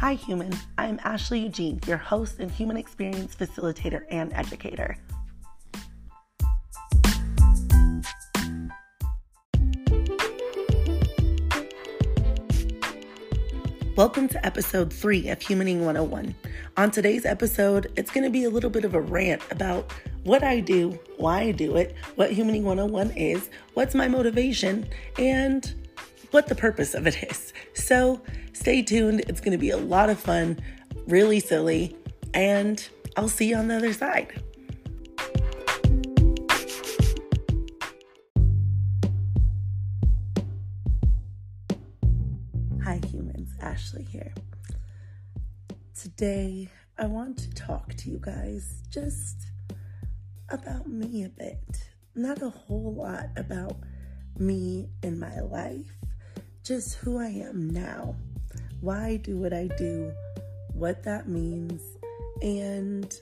Hi, human. I'm Ashley Eugene, your host and human experience facilitator and educator. Welcome to episode three of Humaning 101. On today's episode, it's going to be a little bit of a rant about what I do, why I do it, what Humaning 101 is, what's my motivation, and what the purpose of it is. So stay tuned. It's going to be a lot of fun, really silly, and I'll see you on the other side. Hi, humans. Ashley here. Today, I want to talk to you guys just about me a bit. Not a whole lot about me and my life, just who I am now, why I do what I do, what that means, and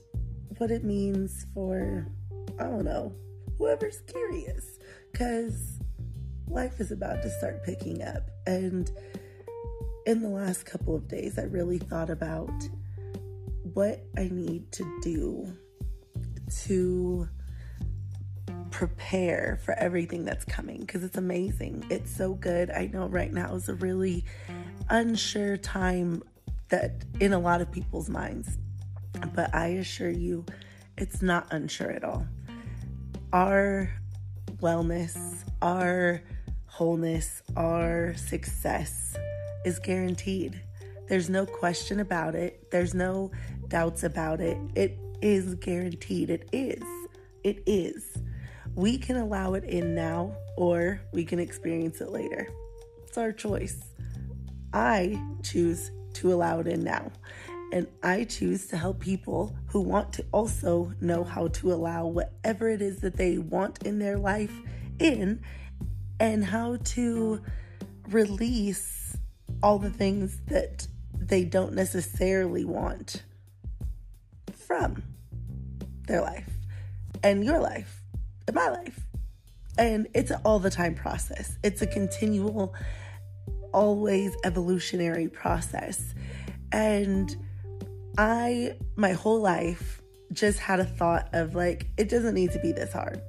what it means for, I don't know, whoever's curious. Because life is about to start picking up. And in the last couple of days, I really thought about what I need to do to prepare for everything that's coming because it's amazing. It's so good. I know right now is a really unsure time that in a lot of people's minds, but I assure you, it's not unsure at all. Our wellness, our wholeness, our success is guaranteed. There's no question about it. There's no doubts about it. It is guaranteed. It is. It is. We can allow it in now or we can experience it later. It's our choice. I choose to allow it in now. And I choose to help people who want to also know how to allow whatever it is that they want in their life in and how to release all the things that they don't necessarily want from their life and your life and my life. And it's an all the time process, it's a continual, always evolutionary process. And I, my whole life, just had a thought of like, it doesn't need to be this hard.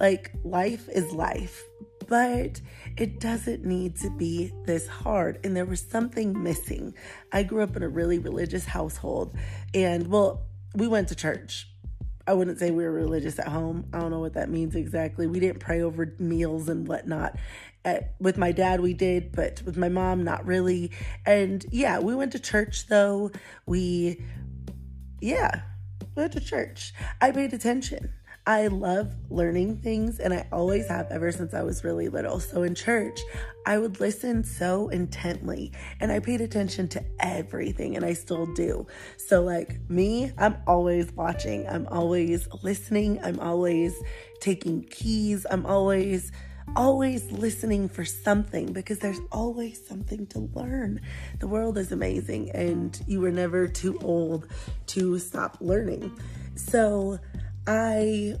Like, life is life, but it doesn't need to be this hard. And there was something missing. I grew up in a really religious household, and well, we went to church I wouldn't say we were religious at home. I don't know what that means exactly. We didn't pray over meals and whatnot. At, with my dad, we did, but with my mom, not really. And yeah, we went to church though. We, yeah, went to church. I paid attention. I love learning things, and I always have ever since I was really little. So in church, I would listen so intently, and I paid attention to everything, and I still do. So, like me, I'm always watching, I'm always listening, I'm always taking keys, I'm always always listening for something because there's always something to learn. The world is amazing and you were never too old to stop learning. So, I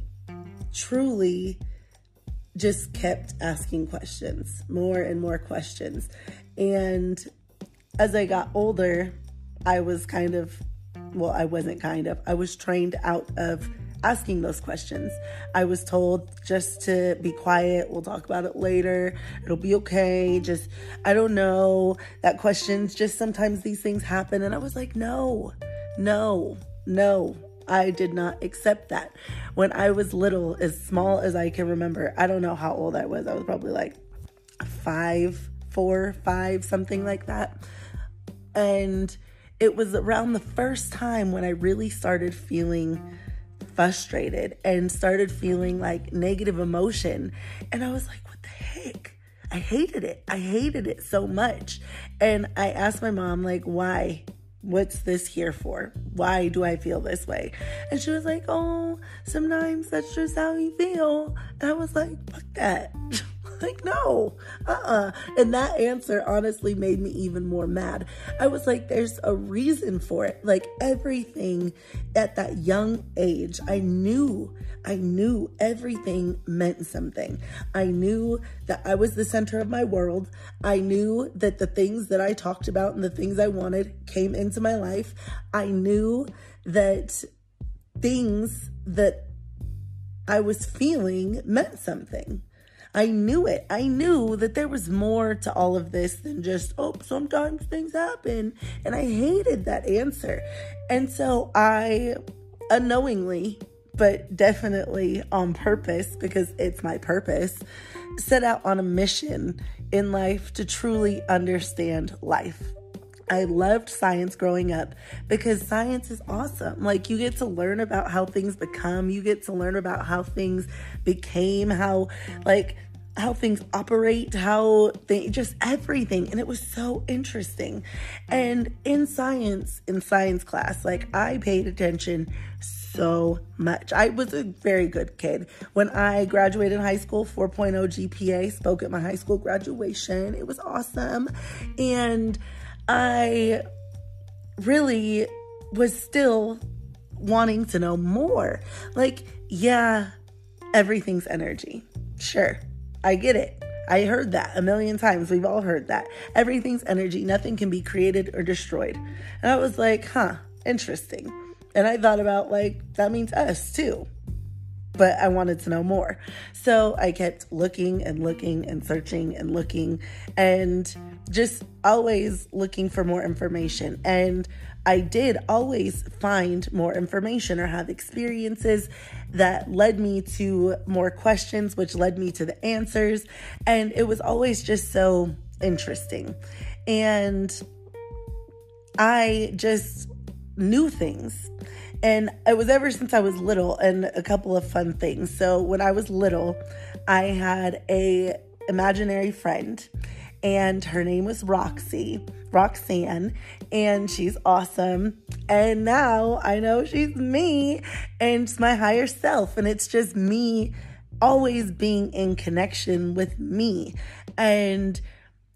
truly just kept asking questions, more and more questions. And as I got older, I was kind of, well, I wasn't kind of, I was trained out of asking those questions. I was told just to be quiet, we'll talk about it later, it'll be okay. Just, I don't know. That questions, just sometimes these things happen. And I was like, no, no, no, I did not accept that. When I was little, as small as I can remember, I don't know how old I was. I was probably like five, four, five, something like that. And it was around the first time when I really started feeling frustrated and started feeling like negative emotion. And I was like, what the heck? I hated it. I hated it so much. And I asked my mom, like, why? What's this here for? Why do I feel this way? And she was like, oh, sometimes that's just how you feel. And I was like, fuck that. like, no, uh uh And that answer honestly made me even more mad. I was like, there's a reason for it. Like, everything at that young age, I knew, I knew everything meant something. I knew that I was the center of my world. I knew that the things that I talked about and the things I wanted came into my life. I knew that things that I was feeling meant something. I knew it. I knew that there was more to all of this than just, oh, sometimes things happen. And I hated that answer. And so I unknowingly, but definitely on purpose, because it's my purpose, set out on a mission in life to truly understand life. I loved science growing up because science is awesome. Like, you get to learn about how things become, you get to learn about how things became, how, like, how things operate, how they just everything. And it was so interesting. And in science, in science class, like, I paid attention so much. I was a very good kid. When I graduated high school, 4.0 GPA, spoke at my high school graduation. It was awesome. And I really was still wanting to know more. Like, yeah, everything's energy. Sure, I get it. I heard that a million times. We've all heard that. Everything's energy. Nothing can be created or destroyed. And I was like, huh, interesting. And I thought about, like, that means us too but I wanted to know more. So I kept looking and looking and searching and looking and just always looking for more information. And I did always find more information or have experiences that led me to more questions, which led me to the answers. And it was always just so interesting. And I just knew things and it was ever since I was little and a couple of fun things. So when I was little, I had a imaginary friend and her name was Roxy, Roxanne, and she's awesome. And now I know she's me and it's my higher self and it's just me always being in connection with me. And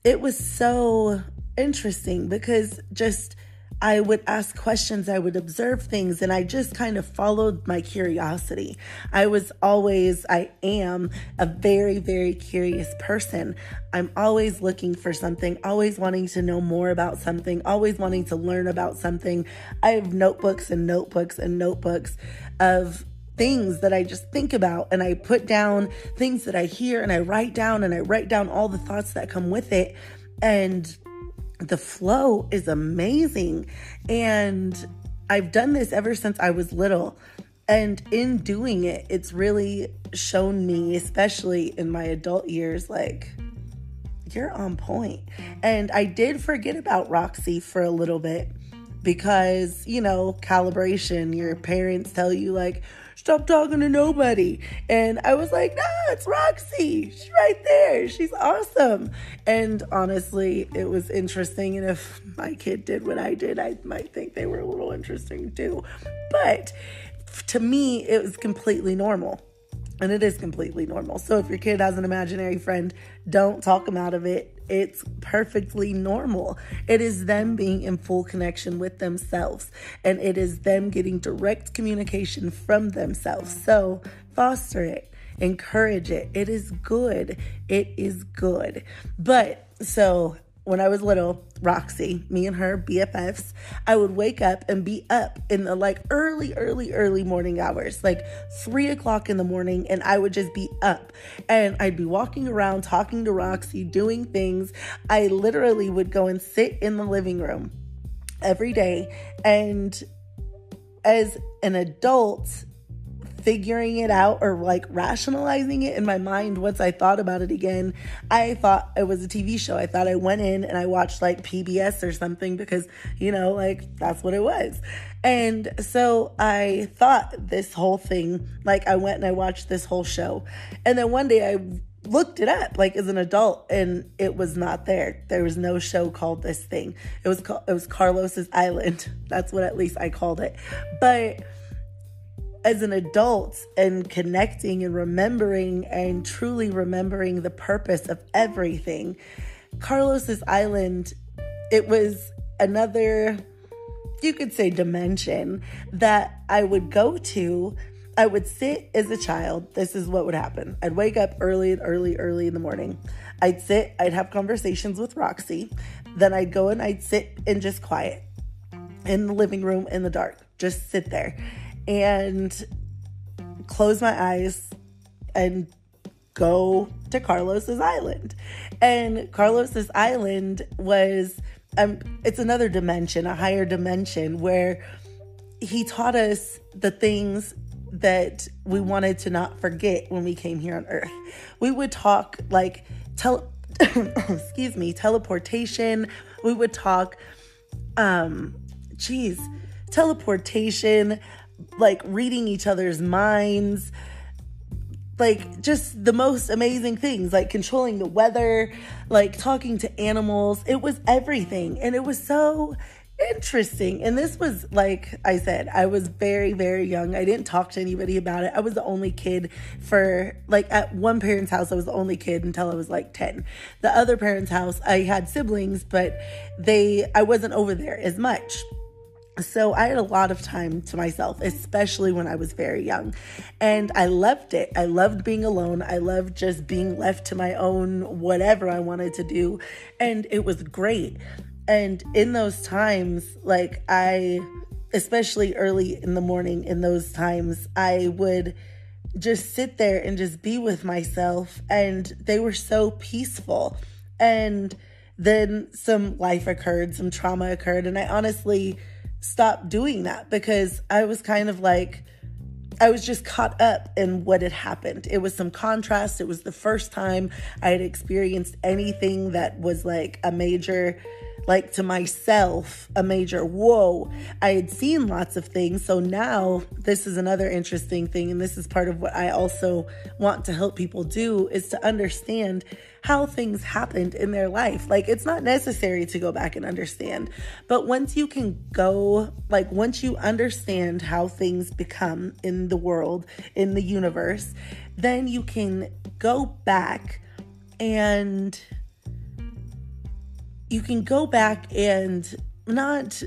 it was so interesting because just I would ask questions, I would observe things, and I just kind of followed my curiosity. I was always, I am a very, very curious person. I'm always looking for something, always wanting to know more about something, always wanting to learn about something. I have notebooks and notebooks and notebooks of things that I just think about and I put down things that I hear and I write down and I write down all the thoughts that come with it. And the flow is amazing. And I've done this ever since I was little. And in doing it, it's really shown me, especially in my adult years, like, you're on point. And I did forget about Roxy for a little bit because, you know, calibration, your parents tell you, like, stop talking to nobody. And I was like, nah, it's Roxy. She's right there. She's awesome. And honestly, it was interesting. And if my kid did what I did, I might think they were a little interesting too. But to me, it was completely normal. And it is completely normal. So if your kid has an imaginary friend, don't talk them out of it. It's perfectly normal. It is them being in full connection with themselves, and it is them getting direct communication from themselves. So foster it, encourage it. It is good. It is good. But so when I was little, Roxy, me and her BFFs, I would wake up and be up in the like early, early, early morning hours, like three o'clock in the morning, and I would just be up and I'd be walking around talking to Roxy, doing things. I literally would go and sit in the living room every day. And as an adult, figuring it out or like rationalizing it in my mind once I thought about it again. I thought it was a TV show. I thought I went in and I watched like PBS or something because, you know, like that's what it was. And so I thought this whole thing, like I went and I watched this whole show. And then one day I looked it up like as an adult and it was not there. There was no show called this thing. It was called it was Carlos's Island. That's what at least I called it. But as an adult and connecting and remembering and truly remembering the purpose of everything, Carlos's Island, it was another, you could say, dimension that I would go to. I would sit as a child. This is what would happen. I'd wake up early, and early, early in the morning. I'd sit, I'd have conversations with Roxy. Then I'd go and I'd sit and just quiet in the living room in the dark. Just sit there and close my eyes and go to Carlos's island. And Carlos's island was um it's another dimension, a higher dimension where he taught us the things that we wanted to not forget when we came here on earth. We would talk like tele excuse me, teleportation. We would talk um geez, teleportation, like reading each other's minds, like just the most amazing things, like controlling the weather, like talking to animals. It was everything. And it was so interesting. And this was, like I said, I was very, very young. I didn't talk to anybody about it. I was the only kid for, like, at one parent's house, I was the only kid until I was like 10. The other parent's house, I had siblings, but they, I wasn't over there as much. So I had a lot of time to myself, especially when I was very young. And I loved it. I loved being alone. I loved just being left to my own whatever I wanted to do. And it was great. And in those times, like I, especially early in the morning, in those times, I would just sit there and just be with myself. And they were so peaceful. And then some life occurred, some trauma occurred. And I honestly, stop doing that because I was kind of like, I was just caught up in what had happened. It was some contrast. It was the first time I had experienced anything that was like a major like to myself a major whoa i had seen lots of things so now this is another interesting thing and this is part of what i also want to help people do is to understand how things happened in their life like it's not necessary to go back and understand but once you can go like once you understand how things become in the world in the universe then you can go back and you can go back and not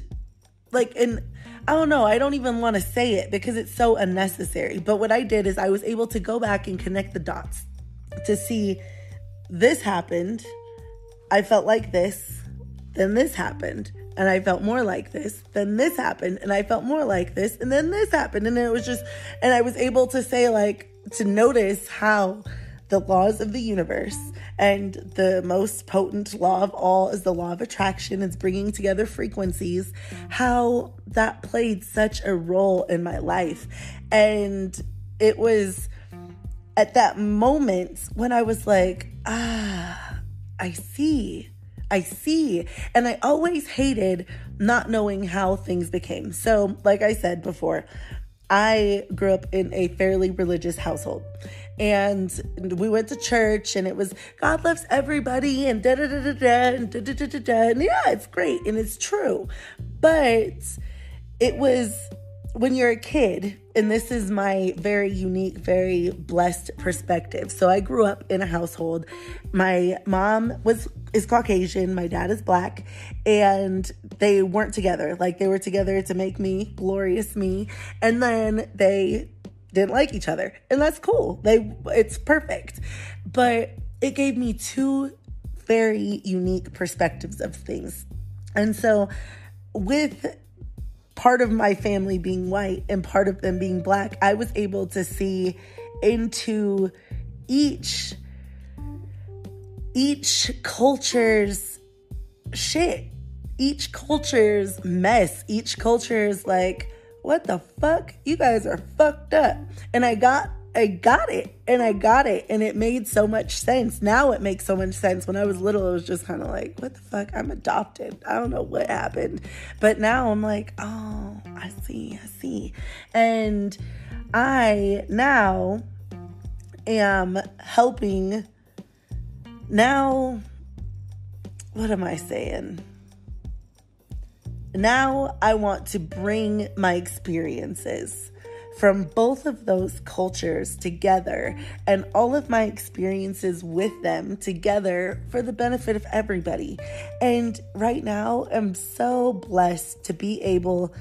like and I don't know, I don't even want to say it because it's so unnecessary. But what I did is I was able to go back and connect the dots to see this happened. I felt like this, then this happened, and I felt more like this, then this happened, and I felt more like this, and then this happened. And it was just, and I was able to say, like, to notice how the laws of the universe and the most potent law of all is the law of attraction. It's bringing together frequencies. How that played such a role in my life. And it was at that moment when I was like, ah, I see. I see. And I always hated not knowing how things became. So, like I said before, I grew up in a fairly religious household and we went to church and it was God loves everybody and da da da da da and da da da da and yeah, it's great and it's true. But it was when you're a kid, and this is my very unique, very blessed perspective. So I grew up in a household. My mom was is Caucasian, my dad is black, and they weren't together. Like they were together to make me glorious me, and then they didn't like each other. And that's cool. They it's perfect. But it gave me two very unique perspectives of things. And so with part of my family being white and part of them being black, I was able to see into each each culture's shit, each culture's mess, each culture's like what the fuck? You guys are fucked up. And I got I got it and I got it and it made so much sense. Now it makes so much sense. When I was little, it was just kind of like, what the fuck? I'm adopted. I don't know what happened. But now I'm like, oh, I see, I see. And I now am helping. Now, what am I saying? Now I want to bring my experiences from both of those cultures together and all of my experiences with them together for the benefit of everybody. And right now, I'm so blessed to be able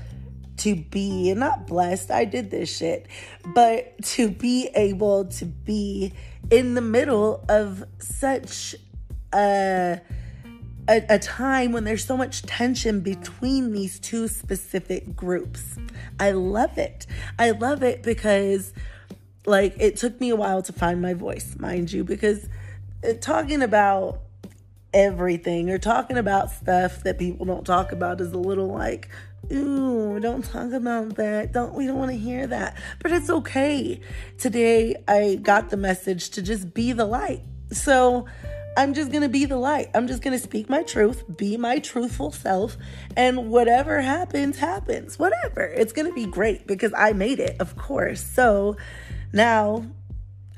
to be not blessed, I did this shit, but to be able to be in the middle of such a a, a, time when there's so much tension between these two specific groups. I love it. I love it because, like, it took me a while to find my voice, mind you, because uh, talking about everything or talking about stuff that people don't talk about is a little like, ooh, don't talk about that. Don't we don't want to hear that. But it's okay. Today I got the message to just be the light. So I'm just going to be the light. I'm just going to speak my truth, be my truthful self, and whatever happens, happens. Whatever. It's going to be great because I made it, of course. So now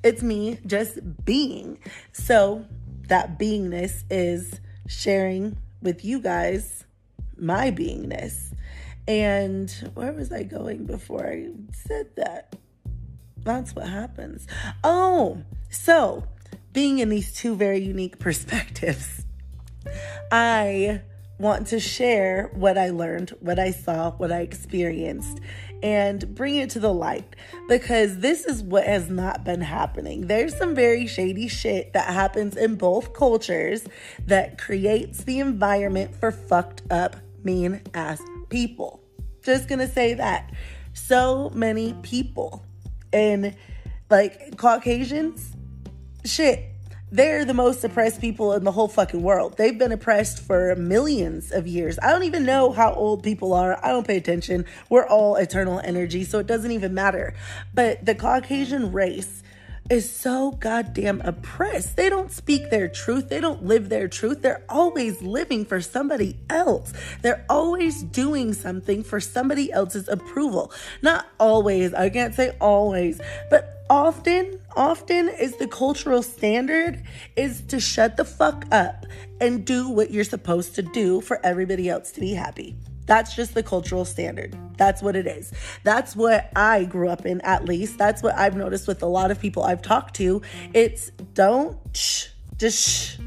it's me just being. So that beingness is sharing with you guys my beingness. And where was I going before I said that? That's what happens. Oh, so being in these two very unique perspectives, I want to share what I learned, what I saw, what I experienced, and bring it to the light because this is what has not been happening. There's some very shady shit that happens in both cultures that creates the environment for fucked up, mean ass people. Just gonna say that. So many people and like Caucasians shit, they're the most oppressed people in the whole fucking world. They've been oppressed for millions of years. I don't even know how old people are. I don't pay attention. We're all eternal energy, so it doesn't even matter. But the Caucasian race is so goddamn oppressed. They don't speak their truth. They don't live their truth. They're always living for somebody else. They're always doing something for somebody else's approval. Not always. I can't say always, but often often is the cultural standard is to shut the fuck up and do what you're supposed to do for everybody else to be happy. That's just the cultural standard. That's what it is. That's what i grew up in at least. That's what i've noticed with a lot of people i've talked to. It's don't shh, just shh,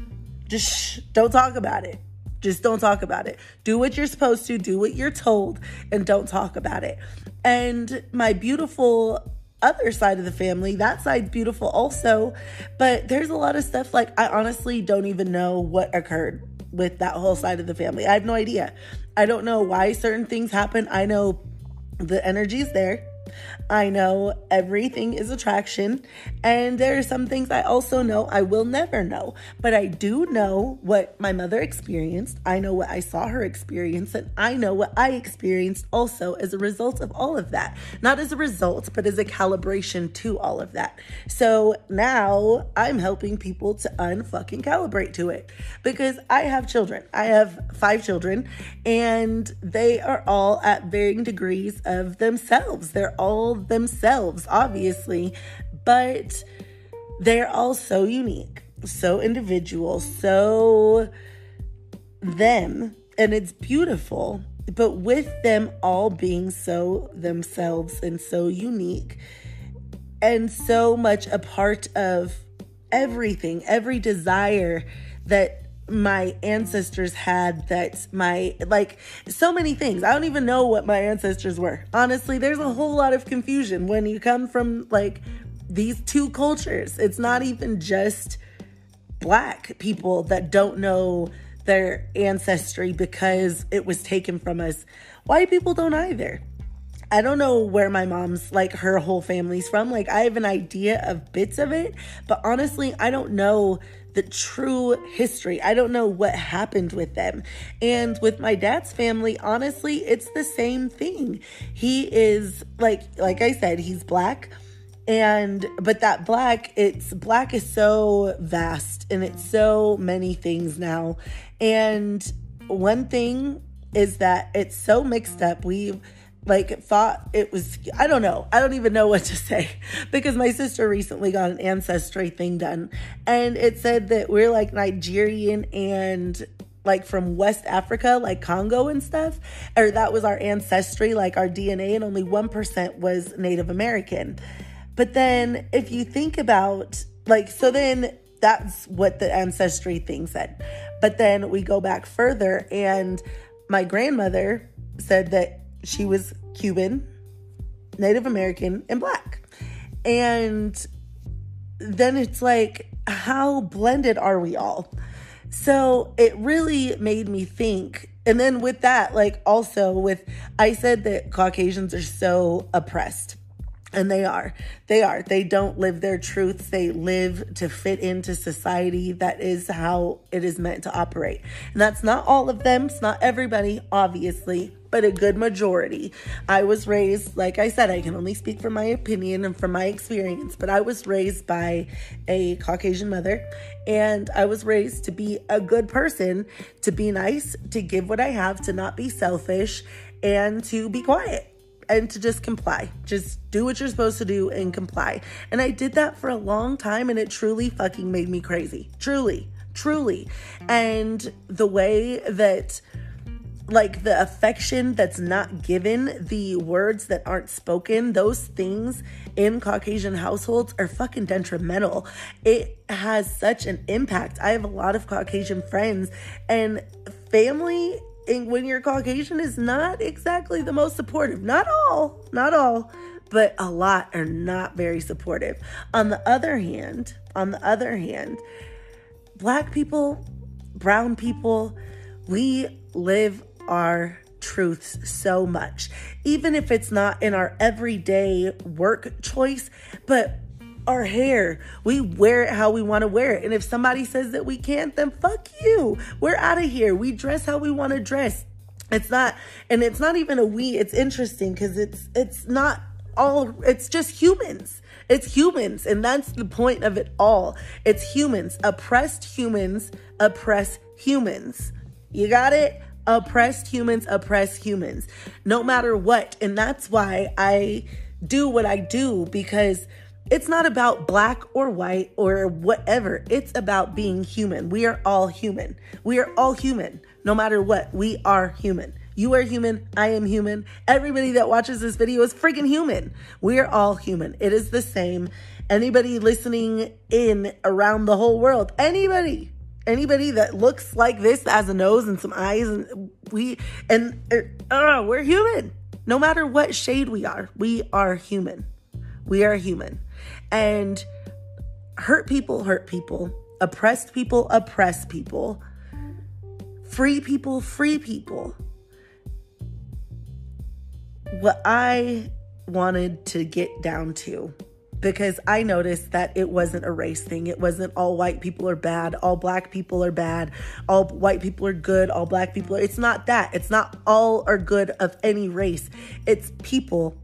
just shh, don't talk about it. Just don't talk about it. Do what you're supposed to, do what you're told, and don't talk about it. And my beautiful other side of the family. That side's beautiful also. But there's a lot of stuff like I honestly don't even know what occurred with that whole side of the family. I have no idea. I don't know why certain things happen. I know the energy's there. I know everything is attraction, and there are some things I also know I will never know. But I do know what my mother experienced. I know what I saw her experience, and I know what I experienced also as a result of all of that. Not as a result, but as a calibration to all of that. So now I'm helping people to unfucking calibrate to it because I have children. I have five children, and they are all at varying degrees of themselves. They're all themselves, obviously, but they're all so unique, so individual, so them, and it's beautiful. But with them all being so themselves and so unique, and so much a part of everything, every desire that my ancestors had that my like so many things. I don't even know what my ancestors were. Honestly, there's a whole lot of confusion when you come from like these two cultures. It's not even just black people that don't know their ancestry because it was taken from us. White people don't either. I don't know where my mom's like her whole family's from. Like I have an idea of bits of it, but honestly, I don't know the true history. I don't know what happened with them. And with my dad's family, honestly, it's the same thing. He is like like I said, he's black and but that black it's black is so vast and it's so many things now and one thing is that it's so mixed up we've like thought it was I don't know. I don't even know what to say because my sister recently got an ancestry thing done and it said that we're like Nigerian and like from West Africa, like Congo and stuff, or that was our ancestry, like our DNA, and only 1% was Native American. But then if you think about, like, so then that's what the ancestry thing said. But then we go back further, and my grandmother said that she was Cuban, Native American, and black. And then it's like, how blended are we all? So it really made me think. And then with that, like also with, I said that Caucasians are so oppressed. And they are. They are. They don't live their truths. They live to fit into society. That is how it is meant to operate. And that's not all of them. It's not everybody, obviously but a good majority. I was raised, like I said, I can only speak from my opinion and from my experience, but I was raised by a Caucasian mother and I was raised to be a good person, to be nice, to give what I have, to not be selfish, and to be quiet and to just comply. Just do what you're supposed to do and comply. And I did that for a long time and it truly fucking made me crazy. Truly, truly. And the way that like the affection that's not given, the words that aren't spoken, those things in Caucasian households are fucking detrimental. It has such an impact. I have a lot of Caucasian friends, and family when you're Caucasian is not exactly the most supportive. Not all, not all, but a lot are not very supportive. On the other hand, on the other hand, black people, brown people, we live our truths so much, even if it's not in our everyday work choice, but our hair, we wear it how we want to wear it. And if somebody says that we can't, then fuck you. We're out of here. We dress how we want to dress. It's not, and it's not even a we. It's interesting because it's it's not all. It's just humans. It's humans, and that's the point of it all. It's humans. Oppressed humans oppress humans. You got it? oppressed humans oppress humans no matter what. And that's why I do what I do because it's not about black or white or whatever. It's about being human. We are all human. We are all human, no matter what. We are human. You are human. I am human. Everybody that watches this video is freaking human. We are all human. It is the same. Anybody listening in around the whole world, anybody, anybody that looks like this has a nose and some eyes and we and uh, we're human no matter what shade we are we are human we are human and hurt people hurt people oppressed people oppress people free people free people what i wanted to get down to because I noticed that it wasn't a race thing. It wasn't all white people are bad, all black people are bad, all white people are good, all black people are. It's not that. It's not all are good of any race. It's people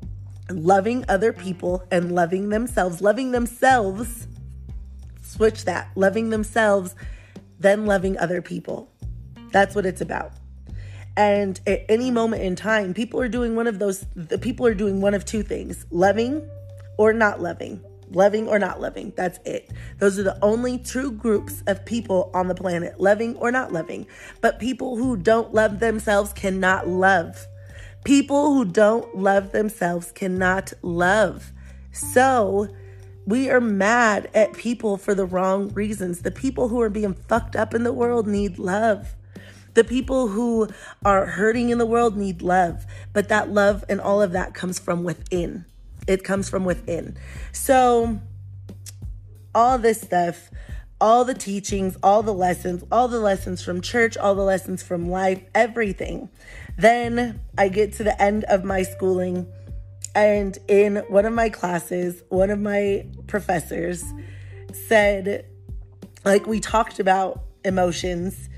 loving other people and loving themselves, loving themselves. Switch that. Loving themselves, then loving other people. That's what it's about. And at any moment in time, people are doing one of those, the people are doing one of two things loving or not loving. Loving or not loving. That's it. Those are the only true groups of people on the planet, loving or not loving. But people who don't love themselves cannot love. People who don't love themselves cannot love. So, we are mad at people for the wrong reasons. The people who are being fucked up in the world need love. The people who are hurting in the world need love. But that love and all of that comes from within. It comes from within. So, all this stuff, all the teachings, all the lessons, all the lessons from church, all the lessons from life, everything. Then I get to the end of my schooling, and in one of my classes, one of my professors said, like, we talked about emotions,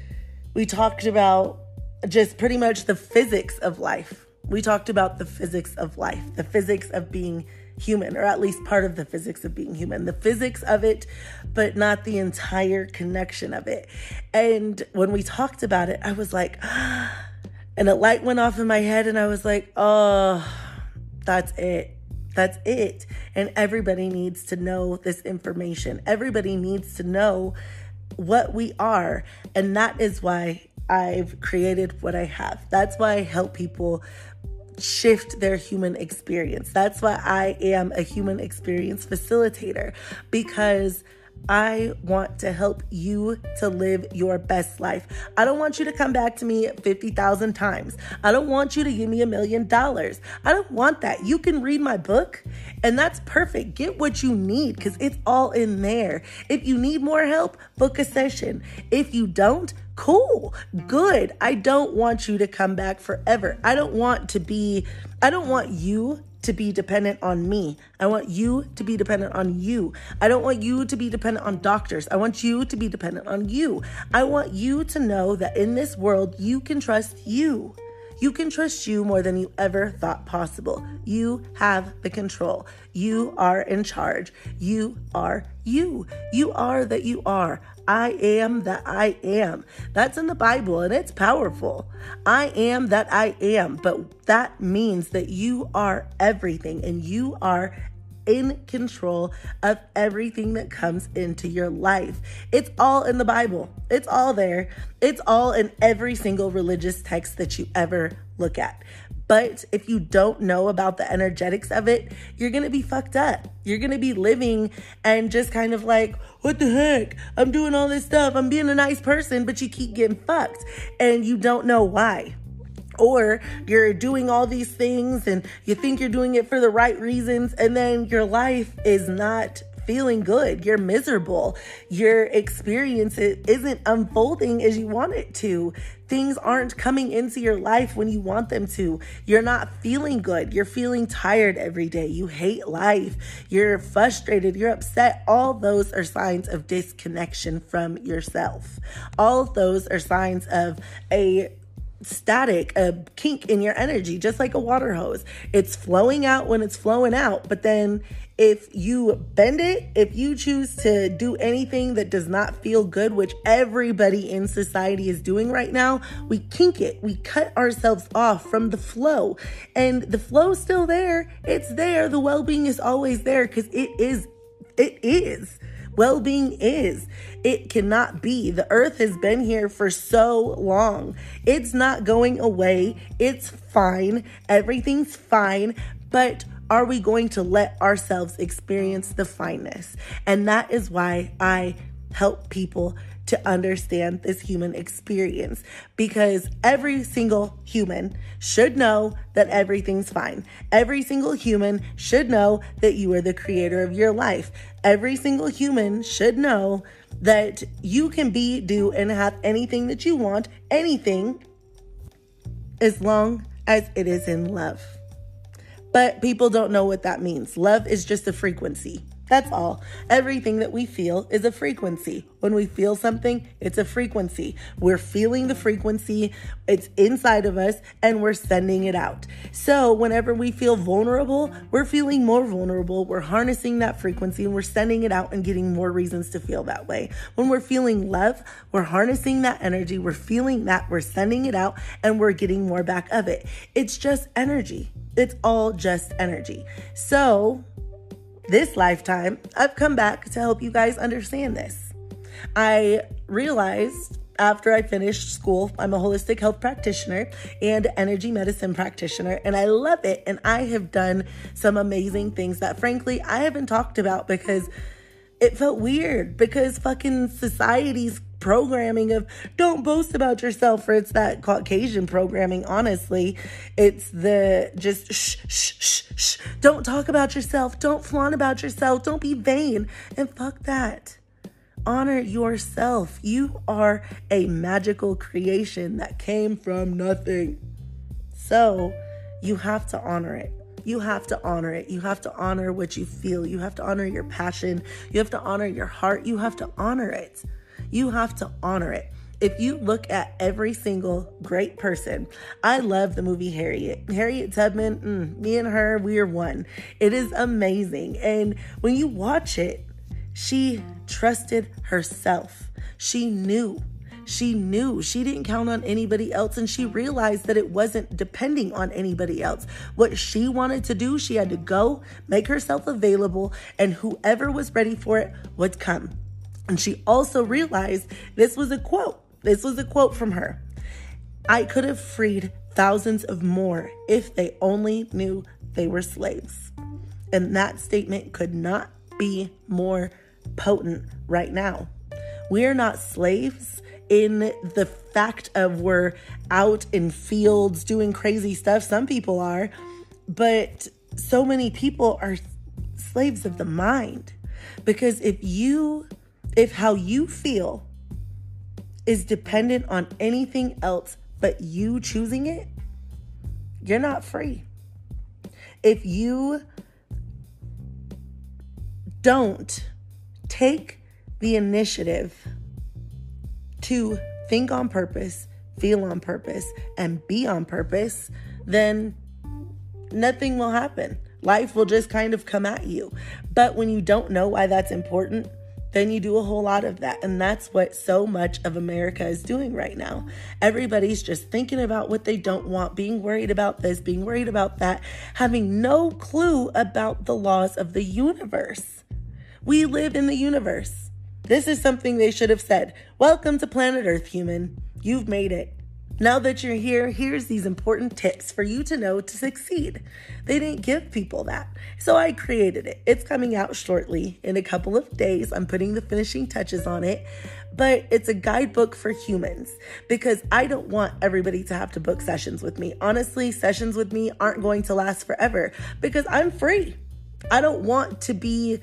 we talked about just pretty much the physics of life we talked about the physics of life, the physics of being human, or at least part of the physics of being human, the physics of it, but not the entire connection of it. And when we talked about it, I was like, and a light went off in my head, and I was like, oh, that's it. That's it. And everybody needs to know this information. Everybody needs to know what we are. And that is why I've created what I have. That's why I help people shift their human experience. That's why I am a human experience facilitator because I want to help you to live your best life. I don't want you to come back to me 50,000 times. I don't want you to give me a million dollars. I don't want that. You can read my book, and that's perfect. Get what you need because it's all in there. If you need more help, book a session. If you don't, cool, good. I don't want you to come back forever. I don't want to be, I don't want you to be dependent on me. I want you to be dependent on you. I don't want you to be dependent on doctors. I want you to be dependent on you. I want you to know that in this world, you can trust you. You can trust you more than you ever thought possible. You have the control. You are in charge. You are you. You are that you are. I am that I am. That's in the Bible and it's powerful. I am that I am, but that means that you are everything and you are in control of everything that comes into your life. It's all in the Bible, it's all there. It's all in every single religious text that you ever look at. But if you don't know about the energetics of it, you're gonna be fucked up. You're gonna be living and just kind of like, what the heck? I'm doing all this stuff. I'm being a nice person, but you keep getting fucked and you don't know why. Or you're doing all these things and you think you're doing it for the right reasons, and then your life is not feeling good. You're miserable. Your experience isn't unfolding as you want it to. Things aren't coming into your life when you want them to. You're not feeling good. You're feeling tired every day. You hate life. You're frustrated. You're upset. All those are signs of disconnection from yourself. All those are signs of a static, a kink in your energy, just like a water hose. It's flowing out when it's flowing out, but then if you bend it, if you choose to do anything that does not feel good, which everybody in society is doing right now, we kink it. We cut ourselves off from the flow. And the flow's still there. It's there. The well being is always there because it is. It is. Well being is. It cannot be. The earth has been here for so long. It's not going away. It's fine. Everything's fine. But are we going to let ourselves experience the fineness? And that is why I help people to understand this human experience because every single human should know that everything's fine. Every single human should know that you are the creator of your life. Every single human should know that you can be, do, and have anything that you want, anything, as long as it is in love. But people don't know what that means. Love is just a frequency. That's all. Everything that we feel is a frequency. When we feel something, it's a frequency. We're feeling the frequency, it's inside of us, and we're sending it out. So, whenever we feel vulnerable, we're feeling more vulnerable. We're harnessing that frequency and we're sending it out and getting more reasons to feel that way. When we're feeling love, we're harnessing that energy, we're feeling that, we're sending it out, and we're getting more back of it. It's just energy. It's all just energy. So, this lifetime, I've come back to help you guys understand this. I realized after I finished school, I'm a holistic health practitioner and energy medicine practitioner, and I love it. And I have done some amazing things that, frankly, I haven't talked about because it felt weird because fucking society's programming of don't boast about yourself or it's that Caucasian programming, honestly. It's the just shh, shh, shh, shh. Don't talk about yourself. Don't flaunt about yourself. Don't be vain. And fuck that. Honor yourself. You are a magical creation that came from nothing. So you have to honor it. You have to honor it. You have to honor what you feel. You have to honor your passion. You have to honor your heart. You have to honor it. You have to honor it. If you look at every single great person, I love the movie Harriet. Harriet Tubman, mm, me and her, we are one. It is amazing. And when you watch it, she trusted herself. She knew she knew she didn't count on anybody else and she realized that it wasn't depending on anybody else. What she wanted to do, she had to go, make herself available, and whoever was ready for it would come. And she also realized this was a quote. This was a quote from her. I could have freed thousands of more if they only knew they were slaves. And that statement could not be more potent right now. We are not slaves in the fact of we're out in fields doing crazy stuff. Some people are, but so many people are slaves of the mind. Because if you, if how you feel is dependent on anything else but you choosing it, you're not free. If you don't take the initiative to think on purpose, feel on purpose, and be on purpose, then nothing will happen. Life will just kind of come at you. But when you don't know why that's important, then you do a whole lot of that. And that's what so much of America is doing right now. Everybody's just thinking about what they don't want, being worried about this, being worried about that, having no clue about the laws of the universe. We live in the universe. This is something they should have said. Welcome to planet Earth, human. You've made it. Now that you're here, here's these important tips for you to know to succeed. They didn't give people that. So I created it. It's coming out shortly in a couple of days. I'm putting the finishing touches on it, but it's a guidebook for humans because I don't want everybody to have to book sessions with me. Honestly, sessions with me aren't going to last forever because I'm free. I don't want to be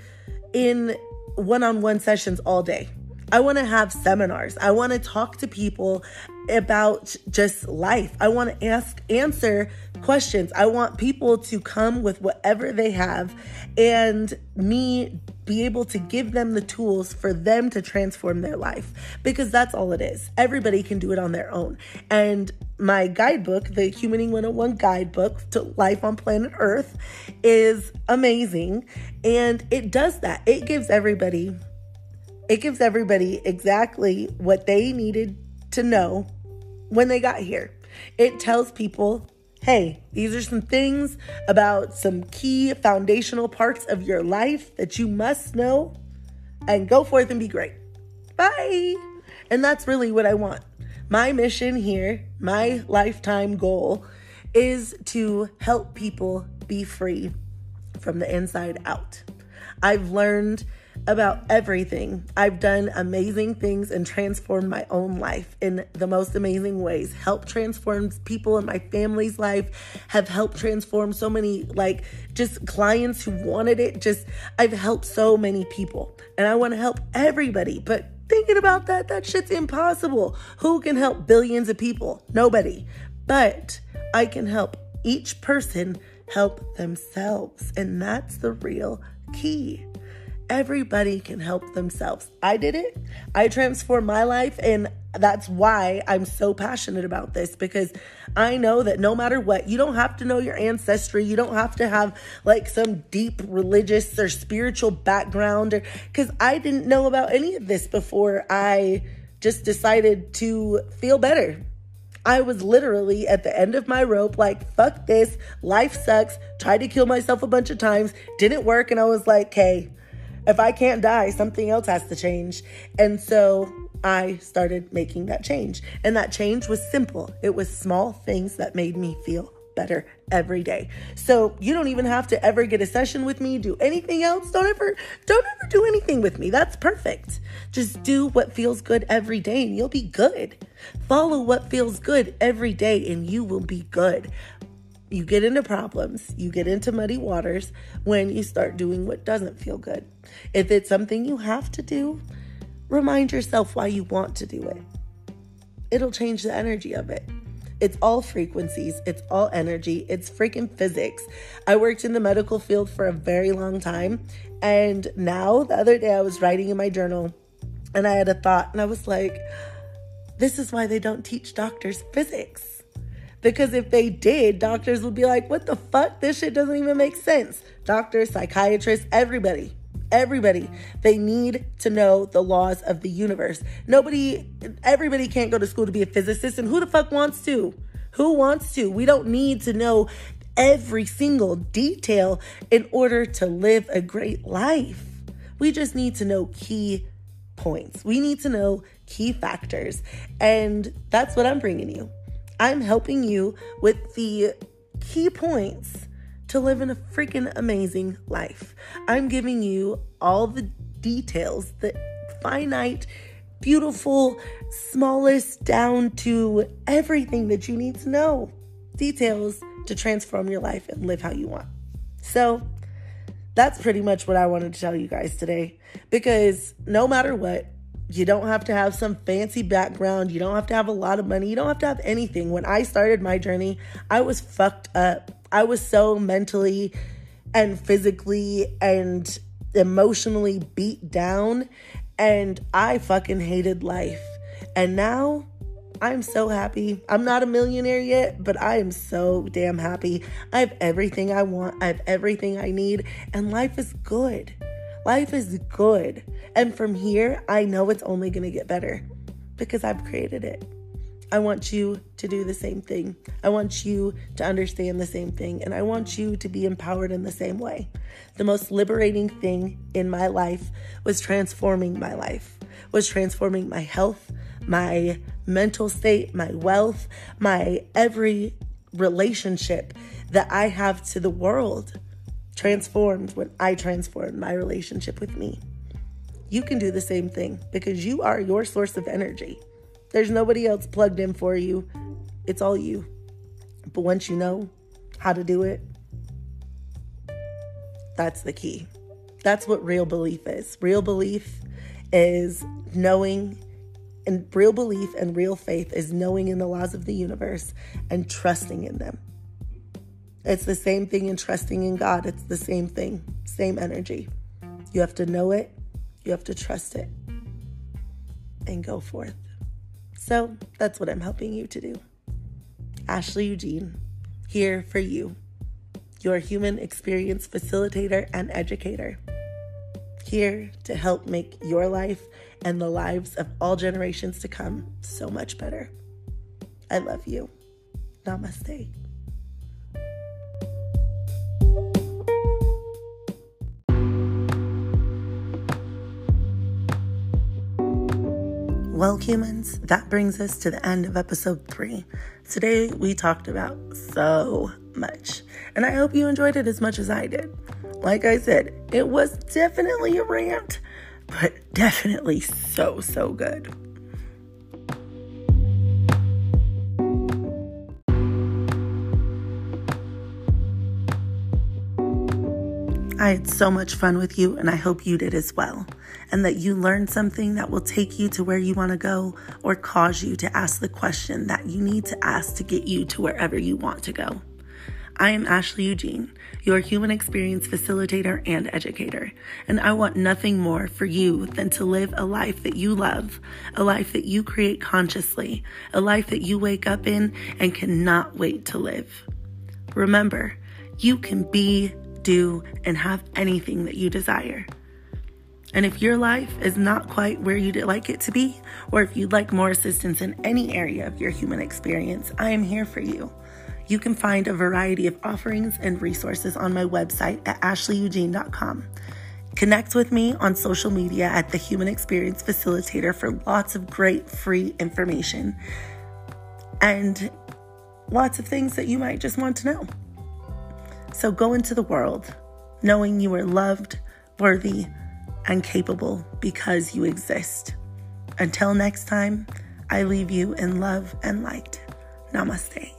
in one on one sessions all day. I want to have seminars. I want to talk to people about just life. I want to ask answer questions. I want people to come with whatever they have and me be able to give them the tools for them to transform their life because that's all it is. Everybody can do it on their own. And my guidebook, the Humaning 101 guidebook to life on planet Earth, is amazing. And it does that. It gives everybody it gives everybody exactly what they needed to know when they got here. It tells people, hey, these are some things about some key foundational parts of your life that you must know and go forth and be great. Bye. And that's really what I want. My mission here, my lifetime goal is to help people be free from the inside out. I've learned about everything. I've done amazing things and transformed my own life in the most amazing ways. Helped transform people in my family's life, have helped transform so many, like, just clients who wanted it. Just, I've helped so many people, and I want to help everybody. But thinking about that, that shit's impossible. Who can help billions of people? Nobody. But I can help each person help themselves, and that's the real key. Everybody can help themselves. I did it. I transformed my life. And that's why I'm so passionate about this because I know that no matter what, you don't have to know your ancestry. You don't have to have like some deep religious or spiritual background or because I didn't know about any of this before I just decided to feel better. I was literally at the end of my rope, like, fuck this, life sucks. Tried to kill myself a bunch of times, didn't work. And I was like, hey, if I can't die, something else has to change. And so I started making that change. And that change was simple. It was small things that made me feel better every day. So you don't even have to ever get a session with me, do anything else. Don't ever don't ever do anything with me. That's perfect. Just do what feels good every day and you'll be good. Follow what feels good every day and you will be good you get into problems, you get into muddy waters when you start doing what doesn't feel good. If it's something you have to do, remind yourself why you want to do it. It'll change the energy of it. It's all frequencies, it's all energy, it's freaking physics. I worked in the medical field for a very long time, and now the other day I was writing in my journal and I had a thought, and I was like, this is why they don't teach doctors physics because if they did, doctors would be like, what the fuck? This shit doesn't even make sense. Doctors, psychiatrists, everybody, everybody, they need to know the laws of the universe. Nobody, everybody can't go to school to be a physicist, and who the fuck wants to? Who wants to? We don't need to know every single detail in order to live a great life. We just need to know key points. We need to know key factors. And that's what I'm bringing you. I'm helping you with the key points to live in a freaking amazing life. I'm giving you all the details, the finite, beautiful, smallest down to everything that you need to know. Details to transform your life and live how you want. So, that's pretty much what I wanted to tell you guys today because no matter what, you don't have to have some fancy background. You don't have to have a lot of money. You don't have to have anything. When I started my journey, I was fucked up. I was so mentally and physically and emotionally beat down. And I fucking hated life. And now I'm so happy. I'm not a millionaire yet, but I am so damn happy. I have everything I want, I have everything I need, and life is good. Life is good. And from here, I know it's only going to get better because I've created it. I want you to do the same thing. I want you to understand the same thing. And I want you to be empowered in the same way. The most liberating thing in my life was transforming my life, was transforming my health, my mental state, my wealth, my every relationship that I have to the world transformed when I transformed my relationship with me. You can do the same thing because you are your source of energy. There's nobody else plugged in for you. It's all you. But once you know how to do it, that's the key. That's what real belief is. Real belief is knowing and real belief and real faith is knowing in the laws of the universe and trusting in them. It's the same thing in trusting in God. It's the same thing, same energy. You have to know it, you have to trust it, and go forth. So that's what I'm helping you to do. Ashley Eugene, here for you, your human experience facilitator and educator. Here to help make your life and the lives of all generations to come so much better. I love you. Namaste. Well, humans, that brings us to the end of episode three. Today, we talked about so much, and I hope you enjoyed it as much as I did. Like I said, it was definitely a rant, but definitely so, so good. I had so much fun with you, and I hope you did as well. And that you learned something that will take you to where you want to go or cause you to ask the question that you need to ask to get you to wherever you want to go. I am Ashley Eugene, your human experience facilitator and educator, and I want nothing more for you than to live a life that you love, a life that you create consciously, a life that you wake up in and cannot wait to live. Remember, you can be, do, and have anything that you desire. And if your life is not quite where you'd like it to be, or if you'd like more assistance in any area of your human experience, I am here for you. You can find a variety of offerings and resources on my website at ashleyeugene.com. Connect with me on social media at the Human Experience Facilitator for lots of great free information and lots of things that you might just want to know. So go into the world knowing you are loved, worthy, and capable because you exist. Until next time, I leave you in love and light. Namaste.